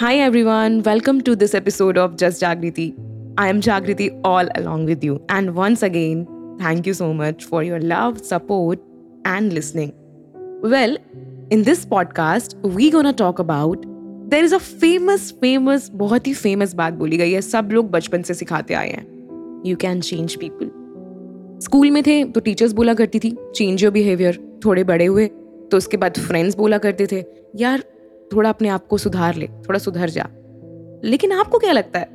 Hi everyone, welcome to this episode of Just Jagriti. I am Jagriti all along with you. And once again, thank you so much for your love, support, and listening. Well, in this podcast, we're gonna talk about there is a famous, famous, बहुत ही famous बात बोली गई है सब लोग बचपन से सिखाते आए हैं you can change people school में थे तो टीचर्स बोला करती थी चेंज योर बिहेवियर थोड़े बड़े हुए तो उसके बाद फ्रेंड्स बोला करते थे यार थोड़ा अपने आप को सुधार ले, थोड़ा सुधर जा। लेकिन आपको क्या लगता है?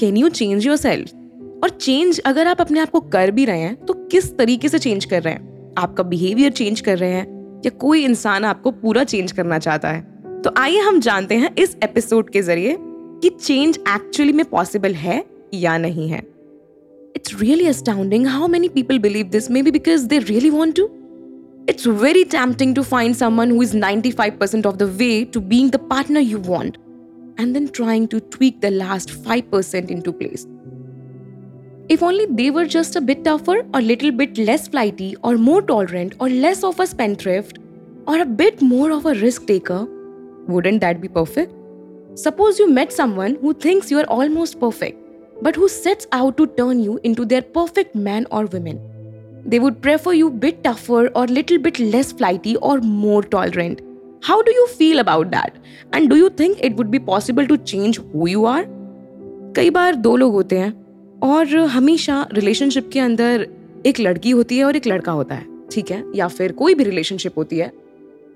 Can you change yourself और चेंज अगर आप अपने आप को कर भी रहे हैं तो किस तरीके से चेंज कर रहे हैं? आपका बिहेवियर चेंज कर रहे हैं, या कोई इंसान आपको पूरा चेंज करना चाहता है? तो आइए हम जानते हैं इस एपिसोड के ज़रिए कि चेंज एक्चुअली में पॉसिबल है या नहीं है। It's really astounding how many people believe this may be because they really want to It's very tempting to find someone who is 95% of the way to being the partner you want and then trying to tweak the last 5% into place. If only they were just a bit tougher, a little bit less flighty, or more tolerant, or less of a spendthrift, or a bit more of a risk taker, wouldn't that be perfect? Suppose you met someone who thinks you are almost perfect, but who sets out to turn you into their perfect man or woman. They would prefer you bit tougher और little bit less flighty और more tolerant how do you feel about that and do you think it would be possible to change who you are कई बार दो लोग होते हैं और हमेशा रिलेशनशिप के अंदर एक लड़की होती है और एक लड़का होता है, ठीक है? या फिर कोई भी रिलेशनशिप होती है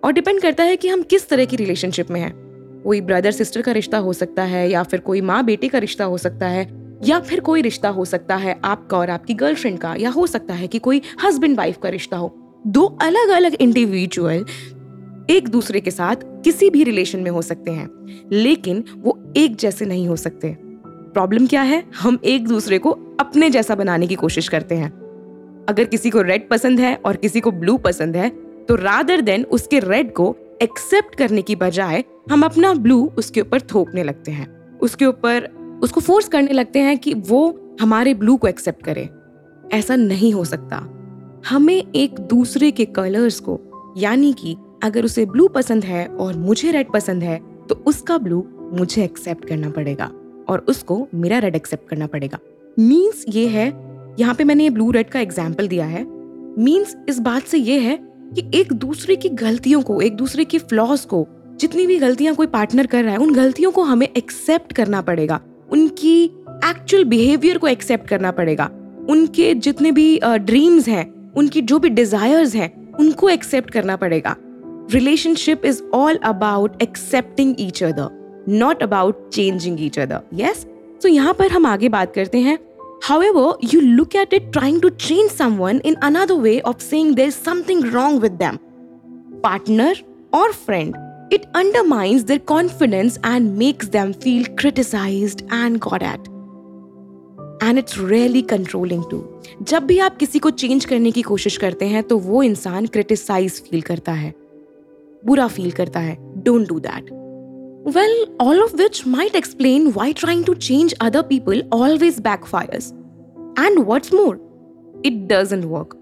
और डिपेंड करता है कि हम किस तरह की रिलेशनशिप में हैं। कोई ब्रदर सिस्टर का रिश्ता हो सकता है या फिर कोई माँ बेटे का रिश्ता हो सकता है। या फिर कोई रिश्ता हो सकता है आपका और आपकी गर्लफ्रेंड का, या हो सकता है कि कोई हस्बैंड वाइफ का रिश्ता हो। दो अलग अलग इंडिविजुअल एक दूसरे के साथ किसी भी रिलेशन में हो सकते हैं, लेकिन वो एक जैसे नहीं हो सकते। प्रॉब्लम क्या है? हम एक दूसरे को अपने जैसा बनाने की कोशिश करते हैं। अगर किसी को रेड पसंद है और किसी को ब्लू पसंद है तो रादर देन उसके रेड को एक्सेप्ट करने की बजाय हम अपना ब्लू उसके ऊपर थोपने लगते हैं। उसके ऊपर उसको फोर्स करने लगते हैं कि वो हमारे ब्लू को एक्सेप्ट करे। ऐसा नहीं हो सकता। हमें एक दूसरे के कलर्स को, यानी कि अगर उसे ब्लू पसंद है और मुझे रेड पसंद है तो उसका ब्लू मुझे एक्सेप्ट करना पड़ेगा और उसको मेरा रेड एक्सेप्ट करना पड़ेगा। मीन्स ये है, यहाँ पे मैंने ये ब्लू रेड का एग्ज़ाम्पल दिया है। मीन्स इस बात से ये है कि एक दूसरे की गलतियों को, एक दूसरे की फ्लॉज को, जितनी भी गलतियाँ कोई पार्टनर कर रहा है, उन गलतियों को हमें एक्सेप्ट करना पड़ेगा। उनकी एक्चुअल बिहेवियर को एक्सेप्ट करना पड़ेगा। उनके जितने भी ड्रीम्स uh, हैं उनकी जो भी डिजायर्स हैं उनको एक्सेप्ट करना पड़ेगा। Relationship is all about accepting each other not about changing each other yes तो यहाँ पर हम आगे बात करते हैं। However, you look at it trying to change someone in another way of saying there's something wrong with them. Partner or friend it undermines their confidence and makes them feel criticized and got at. And it's really controlling to जब भी आप किसी को change करने की कोशिश करते हैं तो वो इंसान क्रिटिसाइज फील करता है बुरा फील करता है don't do that well all of which might explain why trying to change other people always backfires and what's more it doesn't work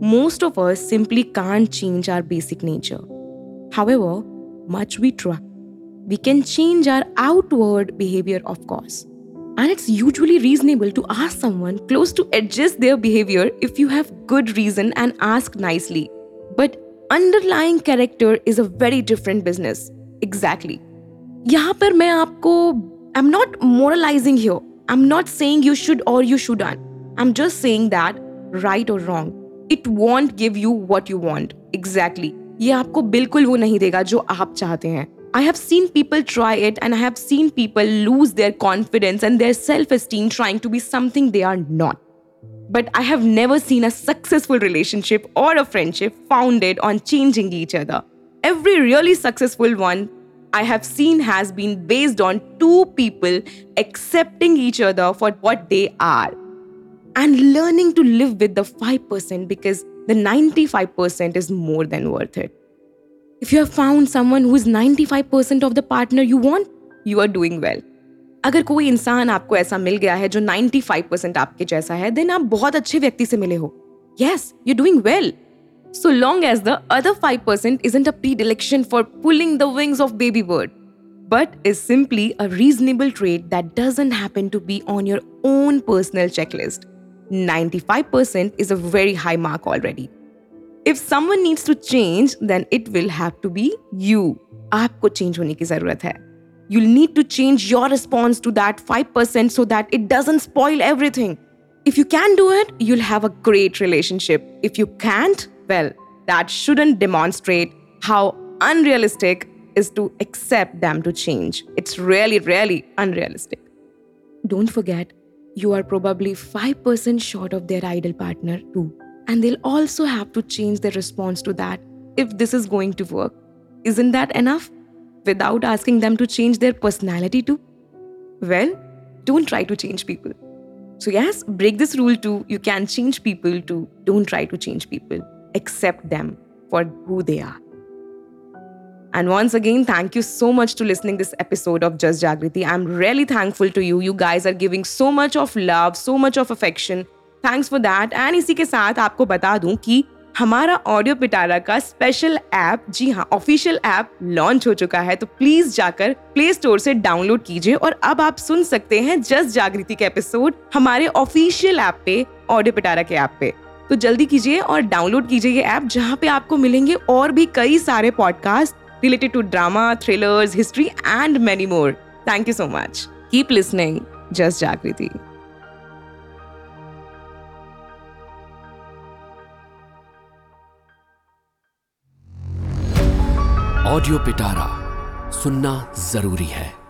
most of us simply can't change our basic nature. However, much we try. We can change our outward behavior, of course. And it's usually reasonable to ask someone close to adjust their behavior if you have good reason and ask nicely. But underlying character is a very different business. Exactly. यहाँ पर मैं आपको I'm not moralizing here. I'm not saying you should or you shouldn't. I'm just saying that right or wrong, it won't give you what you want. Exactly. ये ये आपको बिल्कुल वो नहीं देगा जो आप चाहते हैं। I have seen people try it and I have seen people lose their confidence and their self esteem trying to be something they are not but I have never seen a successful relationship और a friendship founded on changing each other every really successful one I have seen has been based on two people accepting each other for what they are and learning to live with the 5% because the 95% is more than worth it. If you have found someone who is 95% of the partner you want, you are doing well. अगर कोई इंसान आपको ऐसा मिल गया है जो 95% आपके जैसा है देन आप बहुत अच्छे व्यक्ति से मिले हो yes you doing well so long as the other 5% isn't a predilection for pulling the wings of baby bird but is simply a reasonable trait that doesn't happen to be on your own personal checklist. 95% is a very high mark already. If someone needs to change, then it will have to be you. आपको change होने की जरूरत है. You'll need to change your response to that 5% so that it doesn't spoil everything. If you can do it, you'll have a great relationship. If you can't, well, that shouldn't demonstrate how unrealistic is to accept them to change. It's really, really unrealistic. Don't forget, you are probably 5% short of their ideal partner too. And they'll also have to change their response to that if this is going to work. Isn't that enough? Without asking them to change their personality too? Well, don't try to change people. So, yes, break this rule too. You can change people too. Don't try to change people. Accept them for who they are. And once again, thank you so much to listening this episode of Just Jagriti. I'm really thankful to you. You guys are giving so much of love, so much of affection. Thanks for that. And इसी के साथ आपको बता दूँ कि हमारा audio पिटारा का special app जी हाँ ऑफिशियल ऐप लॉन्च हो चुका है तो प्लीज़ जाकर प्ले स्टोर से डाउनलोड कीजिए और अब आप सुन सकते हैं जस्ट जागृति के एपिसोड हमारे ऑफिशियल ऐप पे ऑडियो पिटारा के ऐप पे तो जल्दी कीजिए और डाउनलोड कीजिए ये ऐप जहाँ पे आपको मिलेंगे और भी कई सारे podcast related to drama, thrillers, history, and many more. Thank you so much. Keep listening. Just Jagriti. Audio Pitara सुनना ज़रूरी है